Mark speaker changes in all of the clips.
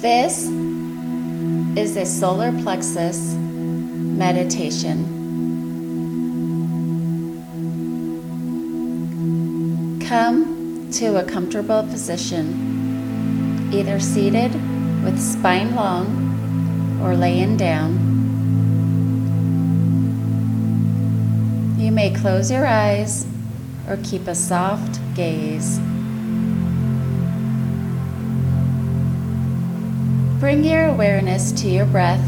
Speaker 1: This is a solar plexus meditation. Come to a comfortable position, either seated with spine long or laying down. You may close your eyes or keep a soft gaze. Bring your awareness to your breath.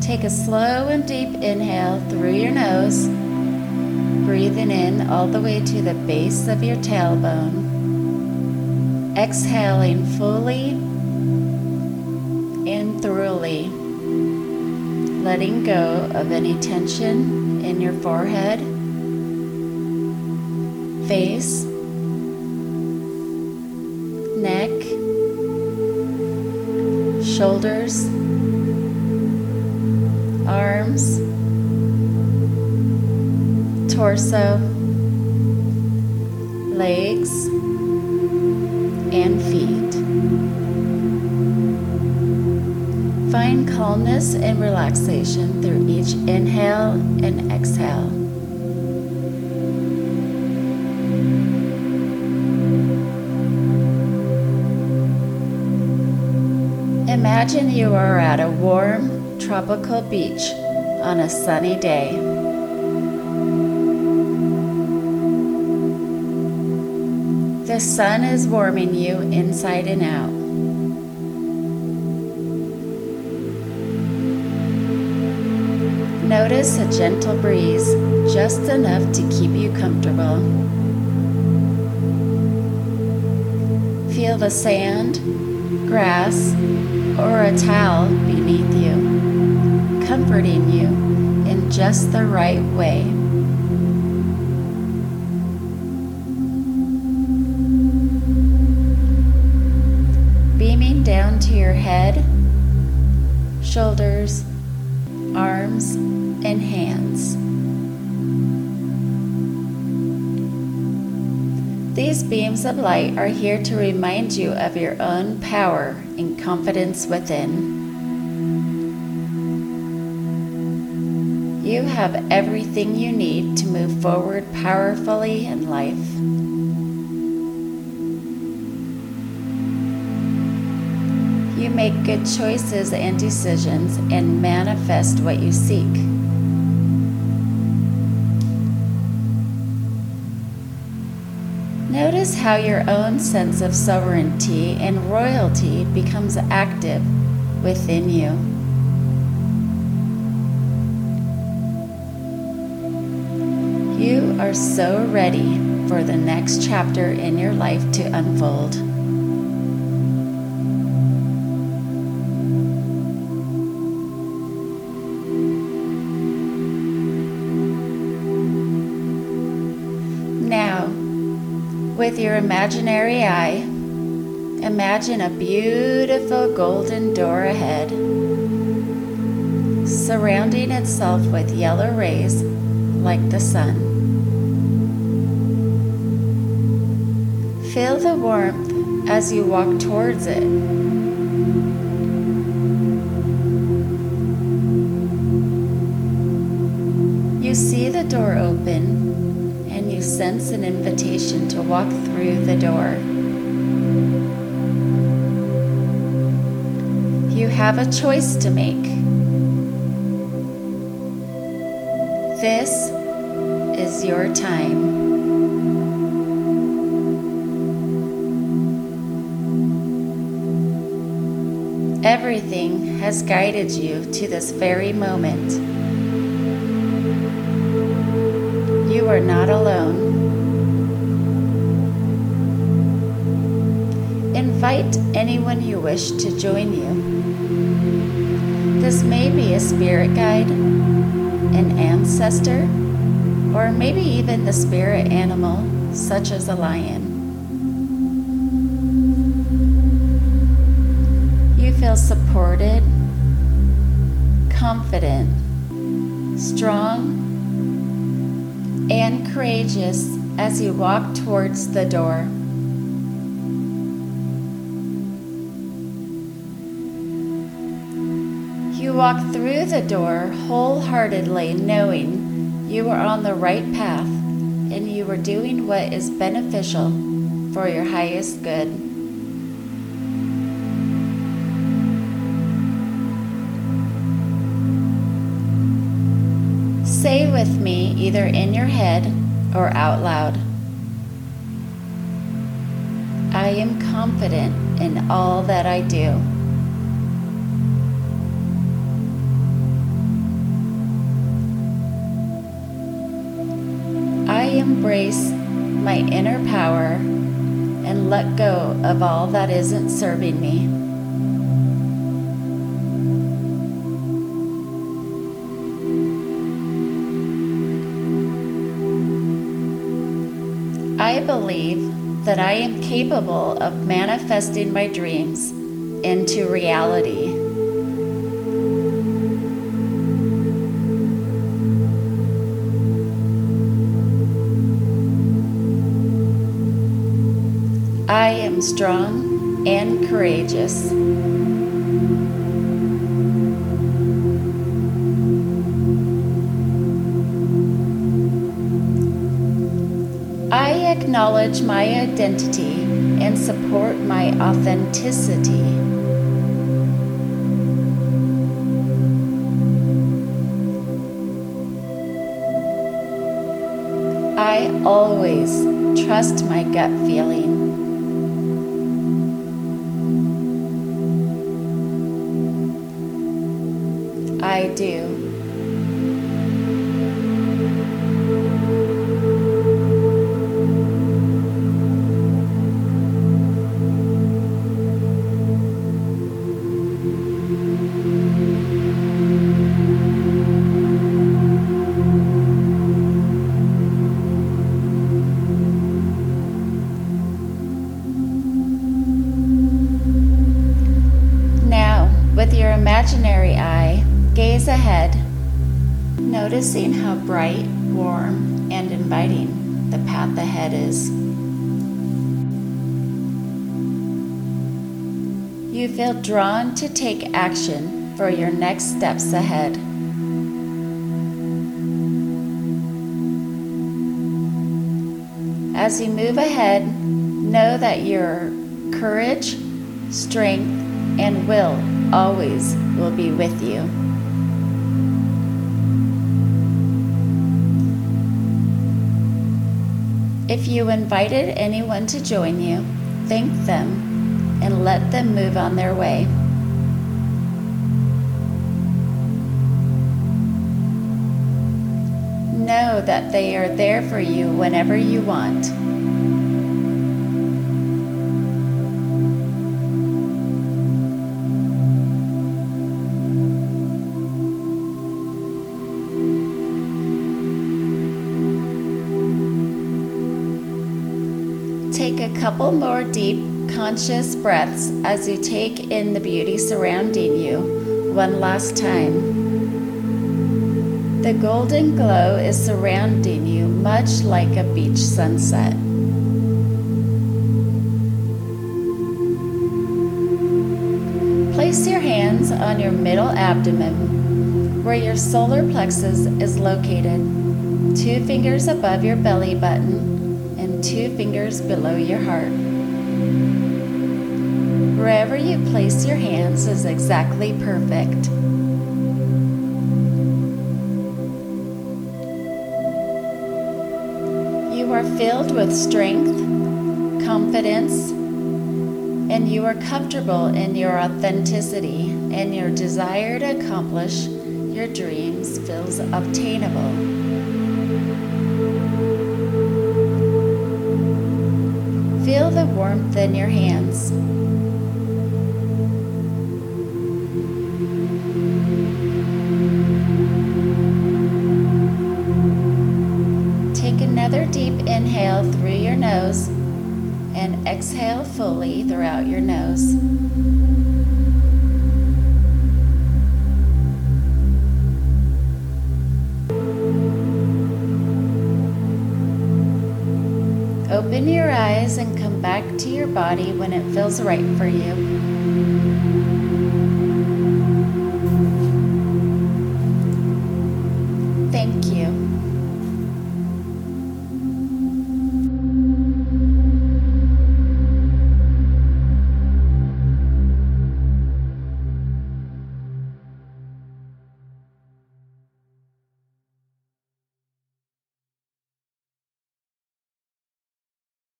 Speaker 1: Take a slow and deep inhale through your nose, breathing in all the way to the base of your tailbone. Exhaling fully and thoroughly, letting go of any tension in your forehead, face, neck, shoulders, arms, torso, legs, and feet. Find calmness and relaxation through each inhale and exhale. Imagine you are at a warm, tropical beach on a sunny day. The sun is warming you inside and out. Notice a gentle breeze, just enough to keep you comfortable. Feel the sand, grass, or a towel beneath you, comforting you in just the right way. Beaming down to your head, shoulders, arms, These beams of light are here to remind you of your own power and confidence within. You have everything you need to move forward powerfully in life. You make good choices and decisions and manifest what you seek. Notice how your own sense of sovereignty and royalty becomes active within you. You are so ready for the next chapter in your life to unfold. With your imaginary eye, imagine a beautiful golden door ahead, surrounding itself with yellow rays like the sun. Feel the warmth as you walk towards it. You see the door open sense an invitation to walk through the door. You have a choice to make. This is your time. Everything has guided you to this very moment. You are not alone. Invite anyone you wish to join you. This may be a spirit guide, an ancestor, or maybe even the spirit animal, such as a lion. You feel supported, as you walk towards the door. You walk through the door wholeheartedly, knowing you are on the right path and you are doing what is beneficial for your highest good. Say with me, either in your head or out loud. I am confident in all that I do. I embrace my inner power and let go of all that isn't serving me. I believe that I am capable of manifesting my dreams into reality. I am strong and courageous. Acknowledge my identity and support my authenticity. I always trust my gut feeling. I do. Noticing how bright, warm, and inviting the path ahead is. You feel drawn to take action for your next steps ahead. As you move ahead, know that your courage, strength, and will always will be with you. If you invited anyone to join you, thank them and let them move on their way. Know that they are there for you whenever you want. Take a couple more deep, conscious breaths as you take in the beauty surrounding you one last time. The golden glow is surrounding you, much like a beach sunset. Place your hands on your middle abdomen where your solar plexus is located, two fingers above your belly button and two fingers below your heart. Wherever you place your hands is exactly perfect. You are filled with strength, confidence, and you are comfortable in your authenticity, and your desire to accomplish your dreams feels obtainable. Feel the warmth in your hands. Take another deep inhale through your nose and exhale fully throughout your nose. Eyes and come back to your body when it feels right for you.